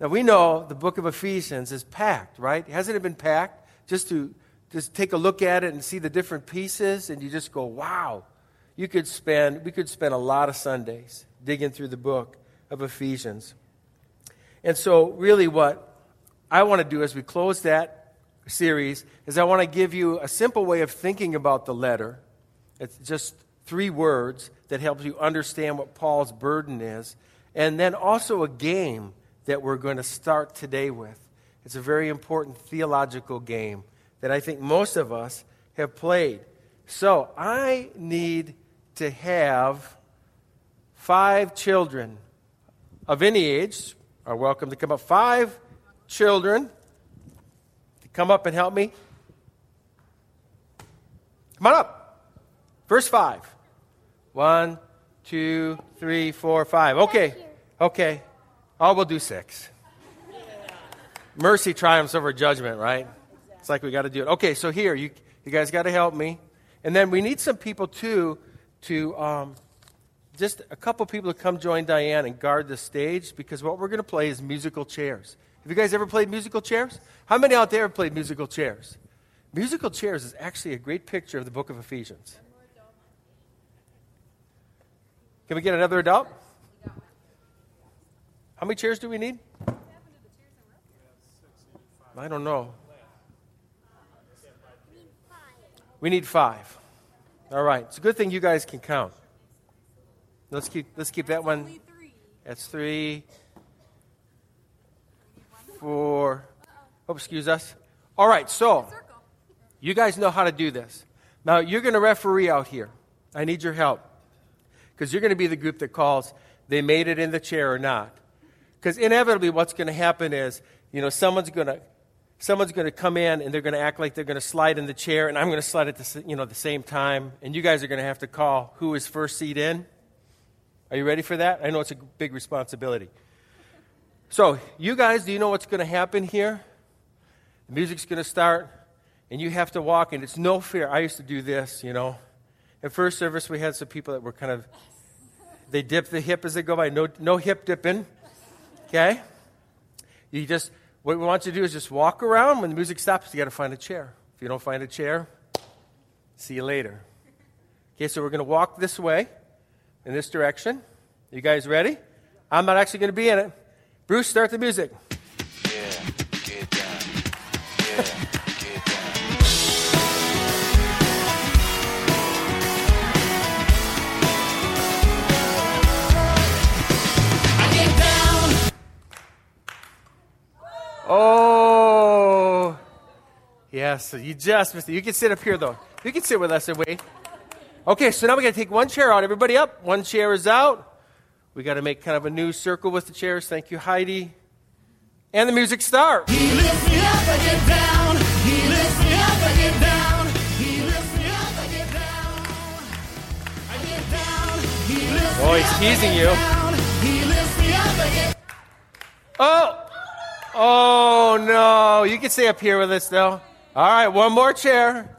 Now, we know the book of Ephesians is packed, right? Hasn't it been packed? Just to just take a look at it and see the different pieces, and you just go, wow. You could spend, we could spend a lot of Sundays digging through the book of Ephesians. And so, really, what I want to do as we close that series is I want to give you a simple way of thinking about the letter. It's just three words that helps you understand what Paul's burden is. And then also a game that we're going to start today with. It's a very important theological game that I think most of us have played. So I need to have five children of any age are welcome to come up. Five children to come up and help me. Come on up. Verse 5. One, two, three, four, five. Okay. Okay. Oh, we'll do six. Mercy triumphs over judgment, right? It's like we got to do it. Okay, so here, you, you guys got to help me. And then we need some people, too, to um, just a couple people to come join Diane and guard the stage because what we're going to play is musical chairs. Have you guys ever played musical chairs? How many out there have played musical chairs? Musical chairs is actually a great picture of the book of Ephesians. Can we get another adult? How many chairs do we need? I don't know. We need five. All right. It's a good thing you guys can count. Let's keep let's keep that one. That's three, four. Oh, excuse us. All right. So you guys know how to do this. Now you're going to referee out here. I need your help because you're going to be the group that calls. They made it in the chair or not. Because inevitably, what's going to happen is, you know, someone's going to someone's going to come in and they're going to act like they're going to slide in the chair, and I'm going to slide at the you know the same time, and you guys are going to have to call who is first seat in. Are you ready for that? I know it's a big responsibility. So, you guys, do you know what's going to happen here? The music's going to start, and you have to walk, and it's no fear I used to do this, you know. At first service, we had some people that were kind of, they dip the hip as they go by. No, no hip dipping. Okay? You just, what we want you to do is just walk around. When the music stops, you got to find a chair. If you don't find a chair, see you later. Okay, so we're going to walk this way, in this direction. You guys ready? I'm not actually going to be in it. Bruce, start the music. Oh, yes. You just missed it. You can sit up here, though. You can sit with us and wait. Okay, so now we're going to take one chair out. Everybody up. One chair is out. We got to make kind of a new circle with the chairs. Thank you, Heidi. And the music starts. He lifts me up, I get down. He lifts me up, I get down. He lifts me up, I get down. I get down. He lifts oh, he's teasing you. He lifts me up, I get Oh! Oh, no. You can stay up here with us, though. All right, one more chair.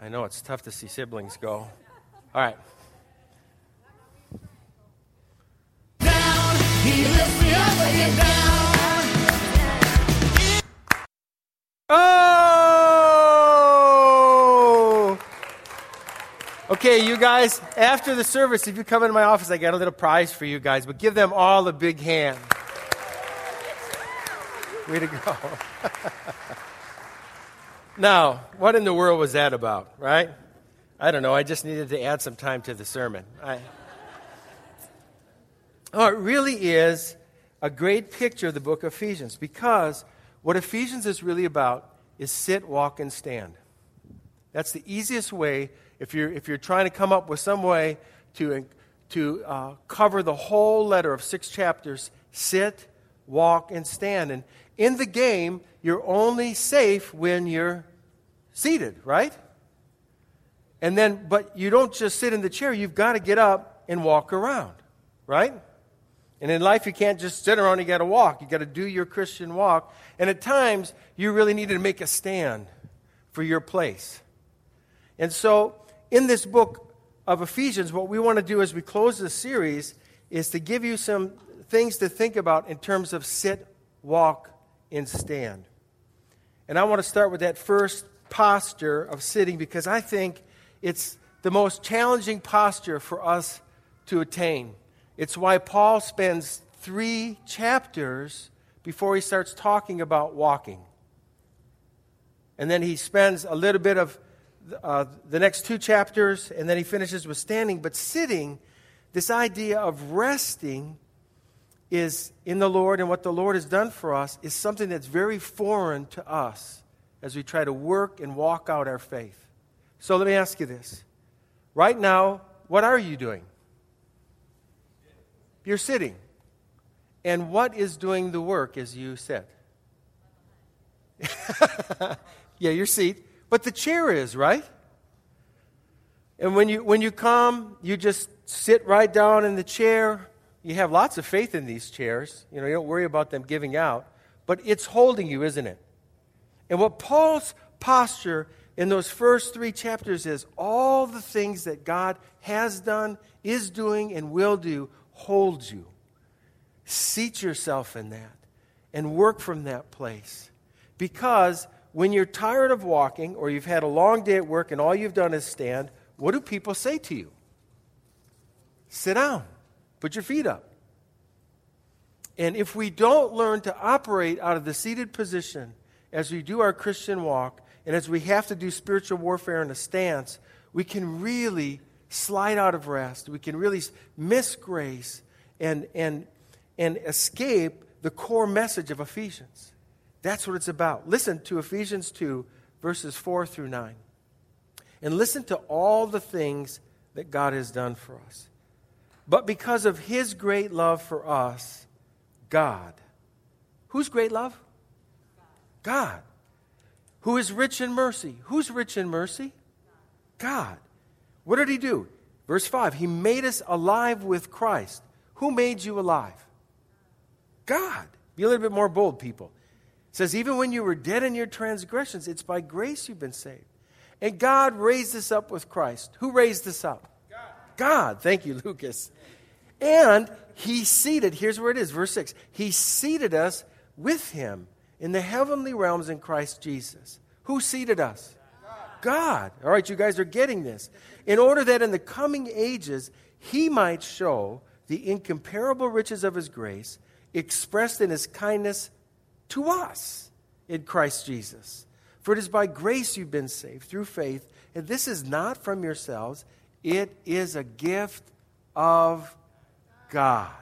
I know it's tough to see siblings go. All right. Down, oh! Okay, you guys, after the service, if you come into my office, I got a little prize for you guys, but give them all a big hand. Way to go. now, what in the world was that about, right? I don't know. I just needed to add some time to the sermon. I... Oh, it really is a great picture of the book of Ephesians because what Ephesians is really about is sit, walk, and stand. That's the easiest way if you're, if you're trying to come up with some way to, to uh, cover the whole letter of six chapters sit, walk, and stand. And, in the game, you're only safe when you're seated, right? And then, but you don't just sit in the chair, you've got to get up and walk around, right? And in life, you can't just sit around, you got to walk. You got to do your Christian walk. And at times, you really need to make a stand for your place. And so, in this book of Ephesians, what we want to do as we close this series is to give you some things to think about in terms of sit, walk, and stand. And I want to start with that first posture of sitting because I think it's the most challenging posture for us to attain. It's why Paul spends three chapters before he starts talking about walking. And then he spends a little bit of uh, the next two chapters, and then he finishes with standing. But sitting, this idea of resting, is in the Lord and what the Lord has done for us is something that's very foreign to us as we try to work and walk out our faith. So let me ask you this. Right now, what are you doing? You're sitting. And what is doing the work as you sit? yeah, your seat. But the chair is, right? And when you, when you come, you just sit right down in the chair. You have lots of faith in these chairs. You know, you don't worry about them giving out. But it's holding you, isn't it? And what Paul's posture in those first three chapters is all the things that God has done, is doing, and will do holds you. Seat yourself in that and work from that place. Because when you're tired of walking or you've had a long day at work and all you've done is stand, what do people say to you? Sit down, put your feet up. And if we don't learn to operate out of the seated position as we do our Christian walk, and as we have to do spiritual warfare in a stance, we can really slide out of rest. We can really miss grace and, and, and escape the core message of Ephesians. That's what it's about. Listen to Ephesians 2, verses 4 through 9. And listen to all the things that God has done for us. But because of his great love for us, God. Whose great love? God. Who is rich in mercy? Who's rich in mercy? God. What did he do? Verse 5 He made us alive with Christ. Who made you alive? God. Be a little bit more bold, people says, even when you were dead in your transgressions, it's by grace you've been saved. And God raised us up with Christ. Who raised us up? God. Thank you, Lucas. And he seated, here's where it is, verse 6. He seated us with him in the heavenly realms in Christ Jesus. Who seated us? God. All right, you guys are getting this. In order that in the coming ages he might show the incomparable riches of his grace expressed in his kindness to us in Christ Jesus. For it is by grace you've been saved through faith, and this is not from yourselves, it is a gift of God.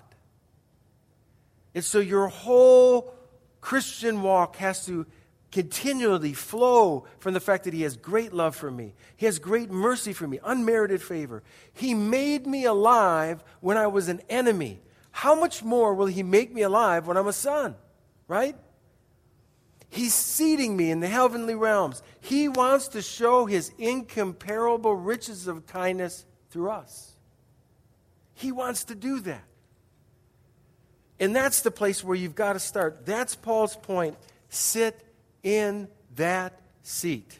And so your whole Christian walk has to continually flow from the fact that He has great love for me. He has great mercy for me, unmerited favor. He made me alive when I was an enemy. How much more will He make me alive when I'm a son? Right? He's seating me in the heavenly realms. He wants to show his incomparable riches of kindness through us. He wants to do that. And that's the place where you've got to start. That's Paul's point. Sit in that seat.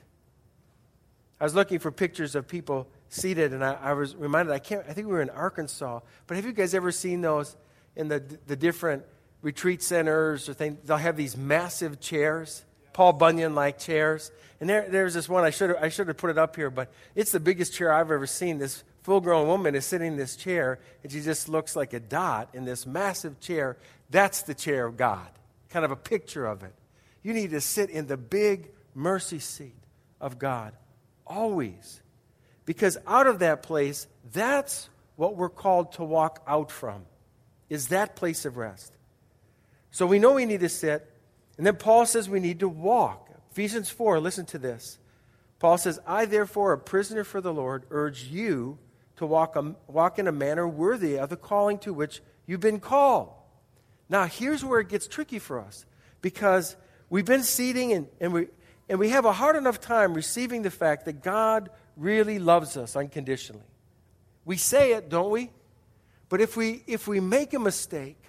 I was looking for pictures of people seated, and I, I, was reminded, I can't, I think we were in Arkansas, but have you guys ever seen those in the, the different retreat centers or things, they'll have these massive chairs, Paul Bunyan like chairs. And there, there's this one, I should, have, I should have put it up here, but it's the biggest chair I've ever seen. This full grown woman is sitting in this chair, and she just looks like a dot in this massive chair. That's the chair of God, kind of a picture of it. You need to sit in the big mercy seat of God, always. Because out of that place, that's what we're called to walk out from, is that place of rest. So we know we need to sit. And then Paul says we need to walk. Ephesians 4, listen to this. Paul says, I, therefore, a prisoner for the Lord, urge you to walk, a, walk in a manner worthy of the calling to which you've been called. Now, here's where it gets tricky for us because we've been seating and, and, we, and we have a hard enough time receiving the fact that God really loves us unconditionally. We say it, don't we? But if we, if we make a mistake,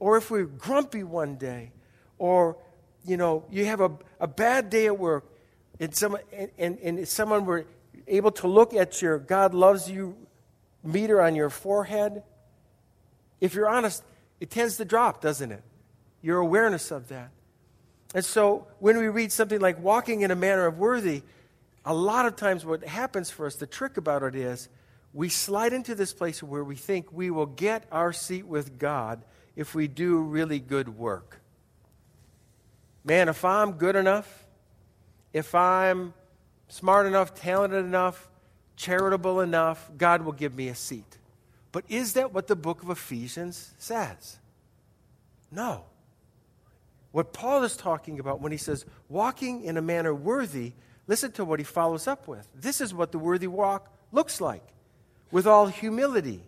or if we're grumpy one day, or you know, you have a, a bad day at work, and, some, and, and, and someone were able to look at your God loves you meter on your forehead, if you're honest, it tends to drop, doesn't it? Your awareness of that. And so when we read something like walking in a manner of worthy, a lot of times what happens for us, the trick about it is we slide into this place where we think we will get our seat with God if we do really good work. Man, if I'm good enough, if I'm smart enough, talented enough, charitable enough, God will give me a seat. But is that what the book of Ephesians says? No. What Paul is talking about when he says walking in a manner worthy, listen to what he follows up with. This is what the worthy walk looks like with all humility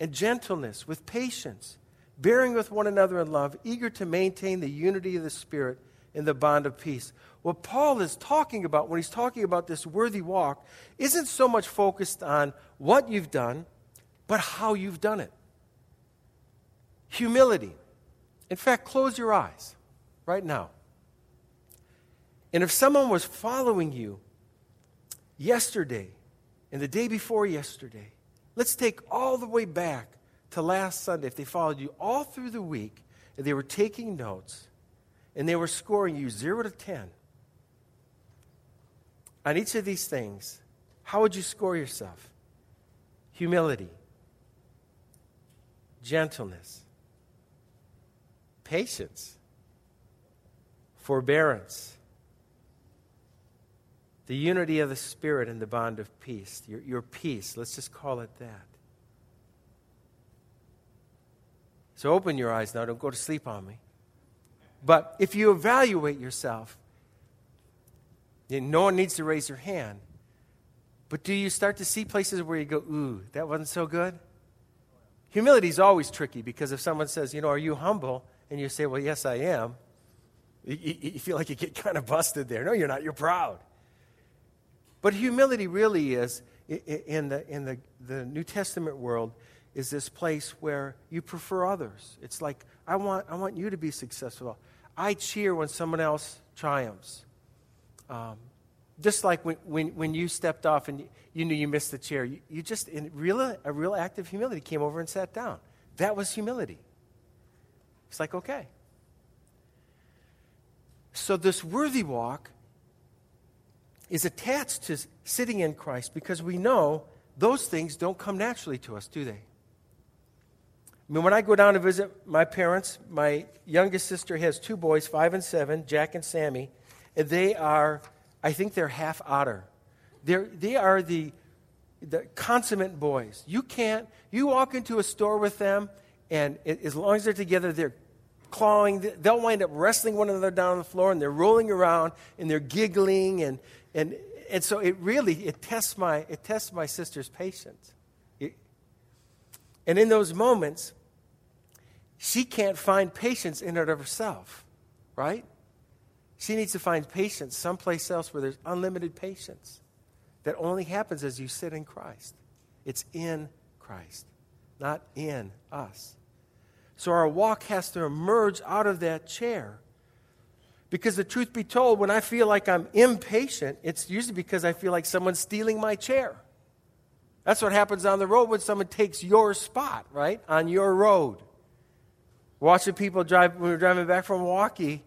and gentleness, with patience, bearing with one another in love, eager to maintain the unity of the Spirit in the bond of peace. What Paul is talking about when he's talking about this worthy walk isn't so much focused on what you've done, but how you've done it. Humility. In fact, close your eyes right now. And if someone was following you yesterday and the day before yesterday, let's take all the way back to last Sunday. If they followed you all through the week and they were taking notes and they were scoring you 0 to 10 on each of these things, how would you score yourself? Humility, gentleness, patience, forbearance, the unity of the Spirit and the bond of peace. Your, your peace, let's just call it that. So open your eyes now. Don't go to sleep on me. But if you evaluate yourself, no one needs to raise your hand. But do you start to see places where you go, ooh, that wasn't so good? Humility is always tricky because if someone says, you know, are you humble? And you say, well, yes, I am. You, you feel like you get kind of busted there. No, you're not. You're proud. But humility really is, in the, in the, the New Testament world, is this place where you prefer others. It's like, I want, I want you to be successful. I cheer when someone else triumphs. Um, just like when, when, when you stepped off and you, you knew you missed the chair, you, you just, in real, a real act of humility, came over and sat down. That was humility. It's like, okay. So, this worthy walk is attached to sitting in Christ because we know those things don't come naturally to us, do they? I mean, when I go down to visit my parents, my youngest sister has two boys, five and seven, Jack and Sammy, and they are I think they're half otter. They're, they are the, the consummate boys. You can't, you walk into a store with them, and it, as long as they're together, they're clawing. They'll wind up wrestling one another down on the floor, and they're rolling around, and they're giggling, and, and, and so it really, it tests my, it tests my sister's patience. And in those moments, she can't find patience in and of herself, right? She needs to find patience someplace else where there's unlimited patience. That only happens as you sit in Christ. It's in Christ, not in us. So our walk has to emerge out of that chair. Because the truth be told, when I feel like I'm impatient, it's usually because I feel like someone's stealing my chair. That's what happens on the road when someone takes your spot, right? On your road. Watching people drive, when we were driving back from Milwaukee,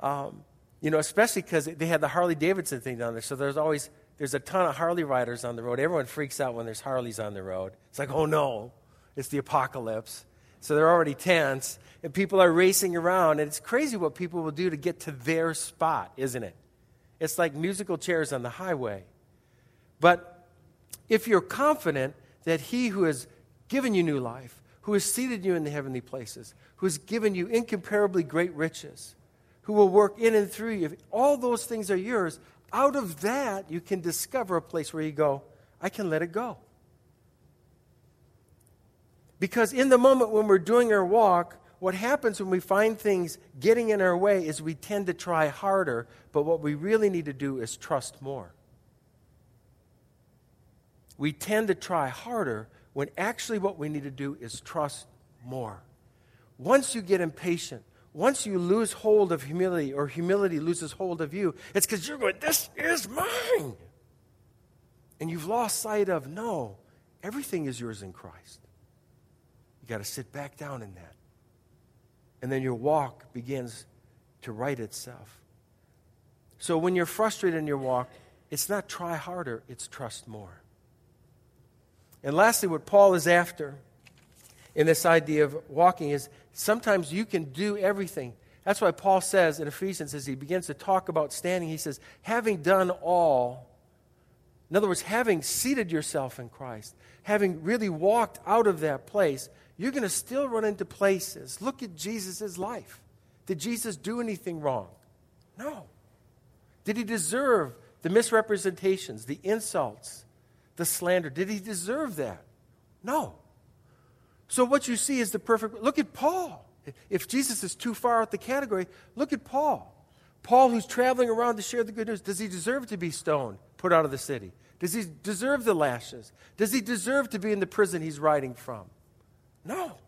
um, you know, especially because they had the Harley Davidson thing down there. So there's always there's a ton of Harley riders on the road. Everyone freaks out when there's Harleys on the road. It's like, oh no, it's the apocalypse. So they're already tense, and people are racing around, and it's crazy what people will do to get to their spot, isn't it? It's like musical chairs on the highway. But if you're confident that He who has given you new life, who has seated you in the heavenly places, who has given you incomparably great riches, who will work in and through you. If all those things are yours. Out of that, you can discover a place where you go, I can let it go. Because in the moment when we're doing our walk, what happens when we find things getting in our way is we tend to try harder, but what we really need to do is trust more. We tend to try harder when actually what we need to do is trust more. Once you get impatient, once you lose hold of humility or humility loses hold of you, it's because you're going, This is mine. And you've lost sight of, no, everything is yours in Christ. You got to sit back down in that. And then your walk begins to right itself. So when you're frustrated in your walk, it's not try harder, it's trust more. And lastly, what Paul is after in this idea of walking is sometimes you can do everything. That's why Paul says in Ephesians, as he begins to talk about standing, he says, having done all, in other words, having seated yourself in Christ, having really walked out of that place, you're going to still run into places. Look at Jesus' life. Did Jesus do anything wrong? No. Did he deserve the misrepresentations, the insults, the slander? Did he deserve that? No. So what you see is the perfect. Look at Paul. If Jesus is too far out the category, look at Paul. Paul, who's traveling around to share the good news, does he deserve to be stoned, put out of the city? Does he deserve the lashes? Does he deserve to be in the prison he's riding from? No.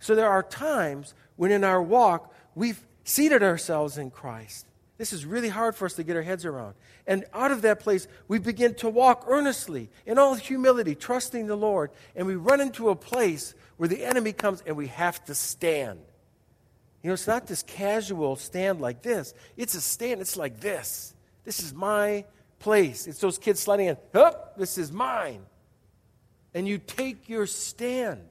So there are times when in our walk we've seated ourselves in Christ. This is really hard for us to get our heads around. And out of that place, we begin to walk earnestly, in all humility, trusting the Lord. And we run into a place where the enemy comes and we have to stand. You know, it's not this casual stand like this, it's a stand, it's like this. This is my place. It's those kids sliding in, up, this is mine. And you take your stand.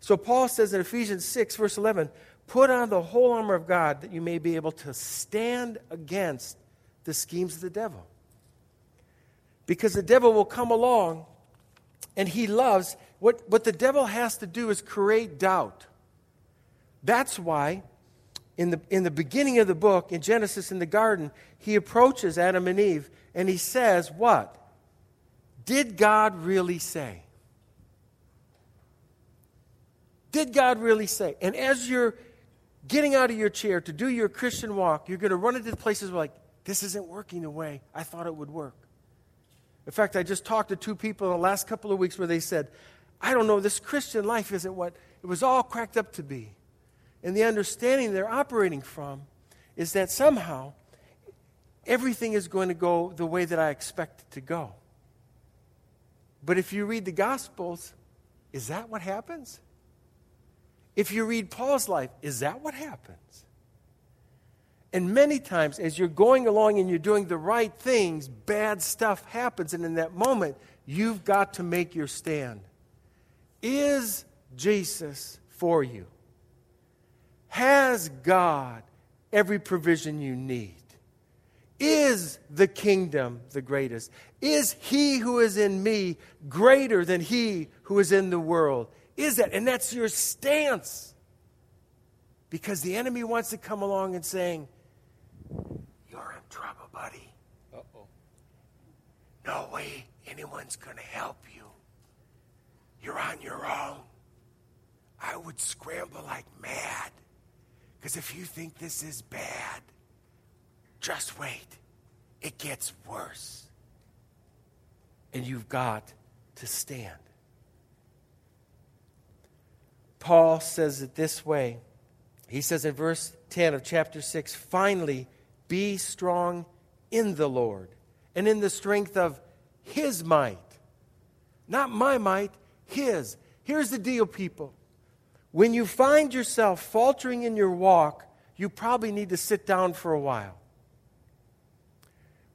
So Paul says in Ephesians 6, verse 11, Put on the whole armor of God that you may be able to stand against the schemes of the devil. Because the devil will come along and he loves, what, what the devil has to do is create doubt. That's why in the, in the beginning of the book, in Genesis in the garden, he approaches Adam and Eve and he says, What? Did God really say? Did God really say? And as you're getting out of your chair to do your Christian walk, you're going to run into places where, like, this isn't working the way I thought it would work. In fact, I just talked to two people in the last couple of weeks where they said, I don't know, this Christian life isn't what it was all cracked up to be. And the understanding they're operating from is that somehow everything is going to go the way that I expect it to go. But if you read the Gospels, is that what happens? If you read Paul's life, is that what happens? And many times, as you're going along and you're doing the right things, bad stuff happens. And in that moment, you've got to make your stand. Is Jesus for you? Has God every provision you need? Is the kingdom the greatest? Is he who is in me greater than he who is in the world? Is that? And that's your stance. Because the enemy wants to come along and saying, You're in trouble, buddy. Uh-oh. No way anyone's going to help you. You're on your own. I would scramble like mad. Because if you think this is bad, just wait. It gets worse. And you've got to stand. Paul says it this way. He says in verse 10 of chapter 6 finally, be strong in the Lord and in the strength of his might. Not my might, his. Here's the deal, people. When you find yourself faltering in your walk, you probably need to sit down for a while.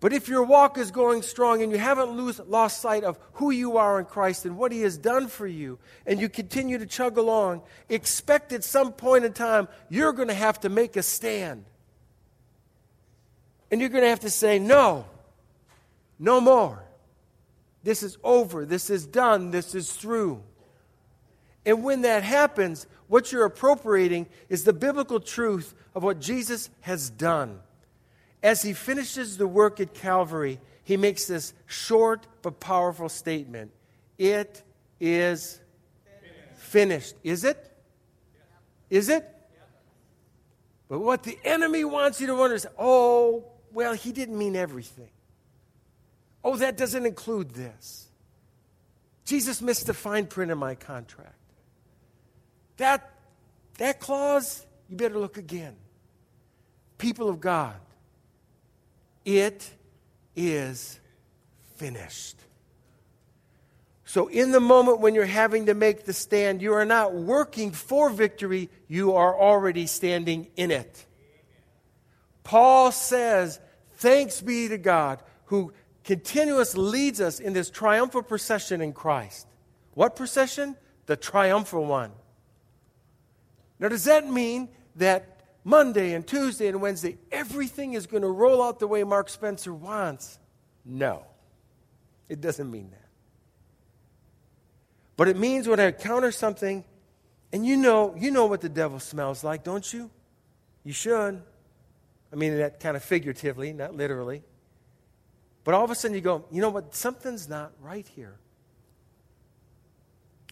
But if your walk is going strong and you haven't lose, lost sight of who you are in Christ and what He has done for you, and you continue to chug along, expect at some point in time you're going to have to make a stand. And you're going to have to say, No, no more. This is over. This is done. This is through. And when that happens, what you're appropriating is the biblical truth of what Jesus has done as he finishes the work at Calvary, he makes this short but powerful statement It is finished. Is it? Is it? But what the enemy wants you to wonder is oh, well, he didn't mean everything. Oh, that doesn't include this. Jesus missed the fine print in my contract. That, that clause, you better look again. People of God, it is finished. So, in the moment when you're having to make the stand, you are not working for victory, you are already standing in it. Paul says, Thanks be to God who continuously leads us in this triumphal procession in Christ. What procession? The triumphal one. Now, does that mean that Monday and Tuesday and Wednesday, everything is going to roll out the way Mark Spencer wants? No, it doesn't mean that. But it means when I encounter something, and you know, you know what the devil smells like, don't you? You should. I mean that kind of figuratively, not literally. But all of a sudden you go, you know what? Something's not right here.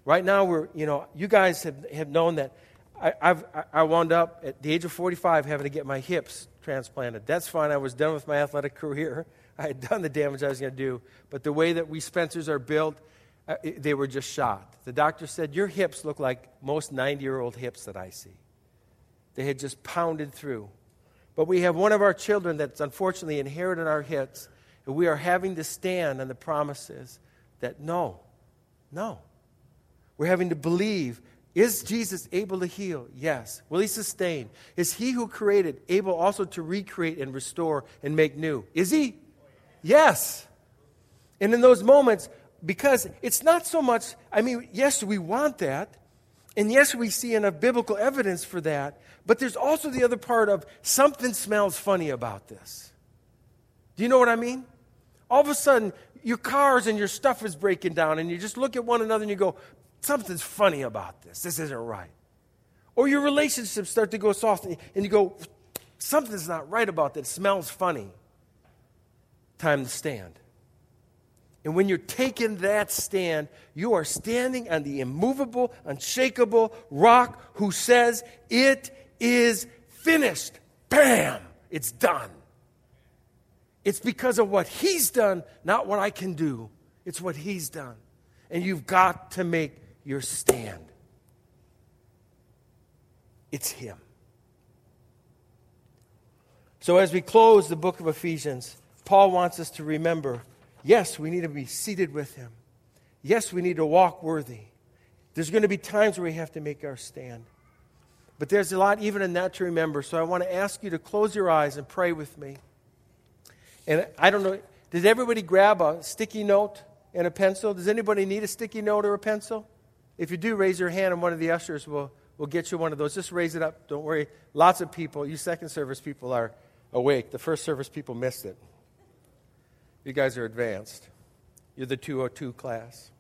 Right now, we're, you know, you guys have, have known that I, I've, I wound up at the age of 45 having to get my hips transplanted. That's fine. I was done with my athletic career. I had done the damage I was going to do. But the way that we Spencers are built, uh, they were just shot. The doctor said, Your hips look like most 90 year old hips that I see. They had just pounded through. But we have one of our children that's unfortunately inherited our hips, and we are having to stand on the promises that no, no. We're having to believe is Jesus able to heal? Yes. Will he sustain? Is he who created able also to recreate and restore and make new? Is he? Yes. And in those moments, because it's not so much, I mean, yes, we want that. And yes, we see enough biblical evidence for that. But there's also the other part of something smells funny about this. Do you know what I mean? All of a sudden, your cars and your stuff is breaking down, and you just look at one another and you go, something's funny about this. This isn't right. Or your relationships start to go soft, and you go, something's not right about that. It smells funny. Time to stand. And when you're taking that stand, you are standing on the immovable, unshakable rock who says, It is finished. Bam! It's done. It's because of what He's done, not what I can do. It's what He's done. And you've got to make your stand. It's Him. So, as we close the book of Ephesians, Paul wants us to remember Yes, we need to be seated with Him. Yes, we need to walk worthy. There's going to be times where we have to make our stand. But there's a lot even in that to remember. So I want to ask you to close your eyes and pray with me. And I don't know, did everybody grab a sticky note and a pencil? Does anybody need a sticky note or a pencil? If you do, raise your hand and one of the ushers will, will get you one of those. Just raise it up. Don't worry. Lots of people, you second service people, are awake. The first service people missed it. You guys are advanced. You're the 202 class.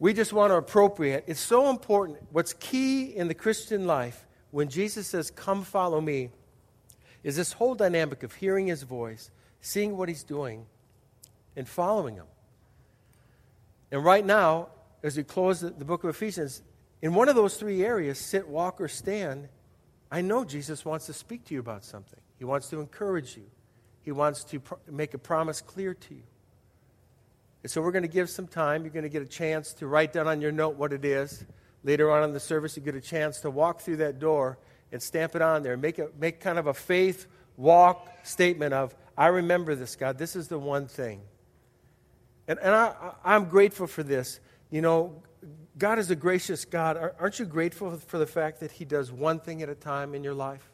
We just want to appropriate. It's so important. What's key in the Christian life when Jesus says, Come follow me, is this whole dynamic of hearing his voice, seeing what he's doing, and following him. And right now, as we close the, book of Ephesians, in one of those three areas sit, walk, or stand I know Jesus wants to speak to you about something. He wants to encourage you. He wants to make a promise clear to you. And so we're going to give some time. You're going to get a chance to write down on your note what it is. Later on in the service, you get a chance to walk through that door and stamp it on there. Make, a, make kind of a faith walk statement of, I remember this, God. This is the one thing. And, and I, I'm grateful for this. You know, God is a gracious God. Aren't you grateful for the fact that He does one thing at a time in your life?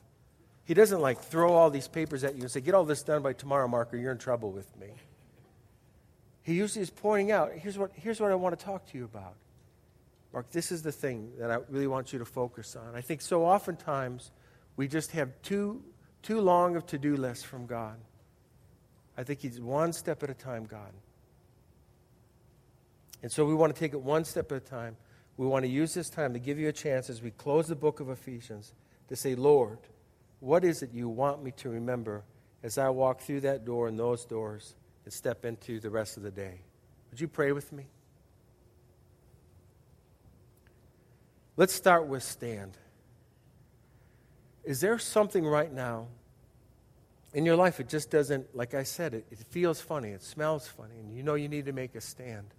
He doesn't like throw all these papers at you and say, Get all this done by tomorrow, Mark, or you're in trouble with me. He usually is pointing out, here's what, here's what I want to talk to you about. Mark, this is the thing that I really want you to focus on. I think so oftentimes we just have too, too long of to do lists from God. I think He's one step at a time, God. And so we want to take it one step at a time. We want to use this time to give you a chance as we close the book of Ephesians to say, Lord, what is it you want me to remember as I walk through that door and those doors and step into the rest of the day? Would you pray with me? Let's start with stand. Is there something right now in your life it just doesn't, like I said, it, it feels funny, it smells funny, and you know you need to make a stand?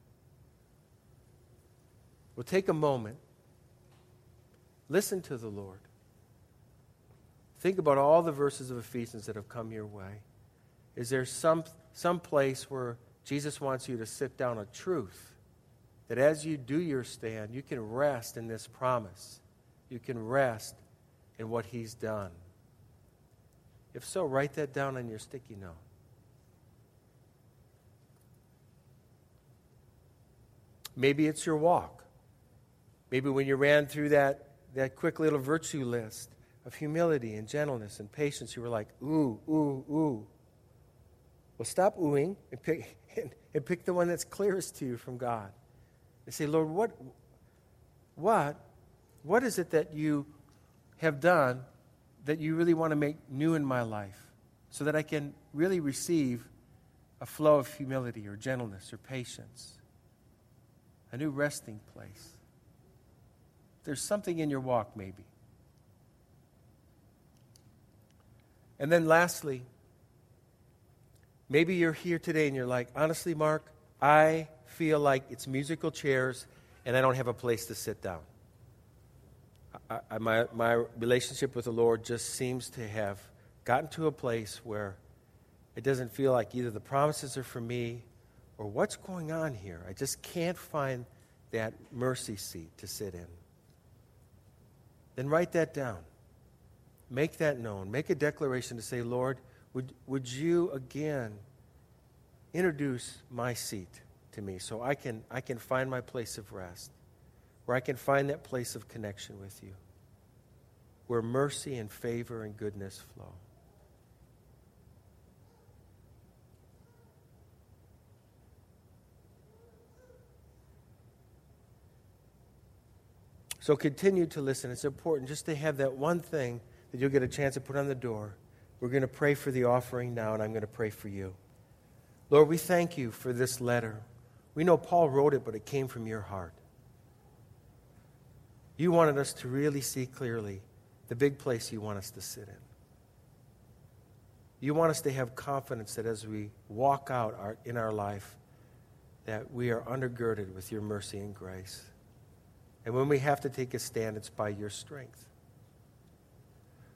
Well, take a moment, listen to the Lord. Think about all the verses of Ephesians that have come your way. Is there some, some place where Jesus wants you to sit down a truth that as you do your stand, you can rest in this promise. You can rest in what He's done. If so, write that down on your sticky note. Maybe it's your walk. Maybe when you ran through that, that quick little virtue list of humility and gentleness and patience, you were like, ooh, ooh, ooh. Well, stop oohing and pick, and, and pick the one that's clearest to you from God. And say, Lord, what, what, what is it that you have done that you really want to make new in my life so that I can really receive a flow of humility or gentleness or patience? a new resting place. There's something in your walk, maybe. And then lastly, maybe you're here today and you're like, honestly, Mark, I feel like it's musical chairs and I don't have a place to sit down. I, I, my, my relationship with the Lord just seems to have gotten to a place where it doesn't feel like either the promises are for me or what's going on here? I just can't find that mercy seat to sit in. Then write that down. Make that known. Make a declaration to say, Lord, would, would you again introduce my seat to me so I can, I can find my place of rest, where I can find that place of connection with you, where mercy and favor and goodness flow. So continue to listen. It's important just to have that one thing that you'll get a chance to put on the door. We're going to pray for the offering now, and I'm going to pray for you. Lord, we thank you for this letter. We know Paul wrote it, but it came from your heart. You wanted us to really see clearly the big place you want us to sit in. You want us to have confidence that as we walk out our, in our life, that we are undergirded with your mercy and grace. And when we have to take a stand, it's by your strength.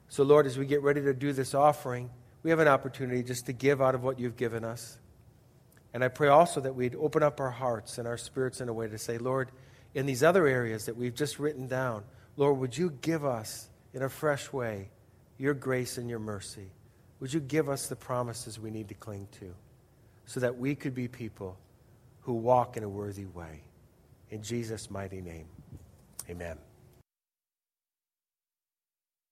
So, Lord, as we get ready to do this offering, we have an opportunity just to give out of what you've given us. And I pray also that we'd open up our hearts and our spirits in a way to say, Lord, in these other areas that we've just written down, Lord, would you give us in a fresh way your grace and your mercy? Would you give us the promises we need to cling to so that we could be people who walk in a worthy way? In Jesus' mighty name. Amen.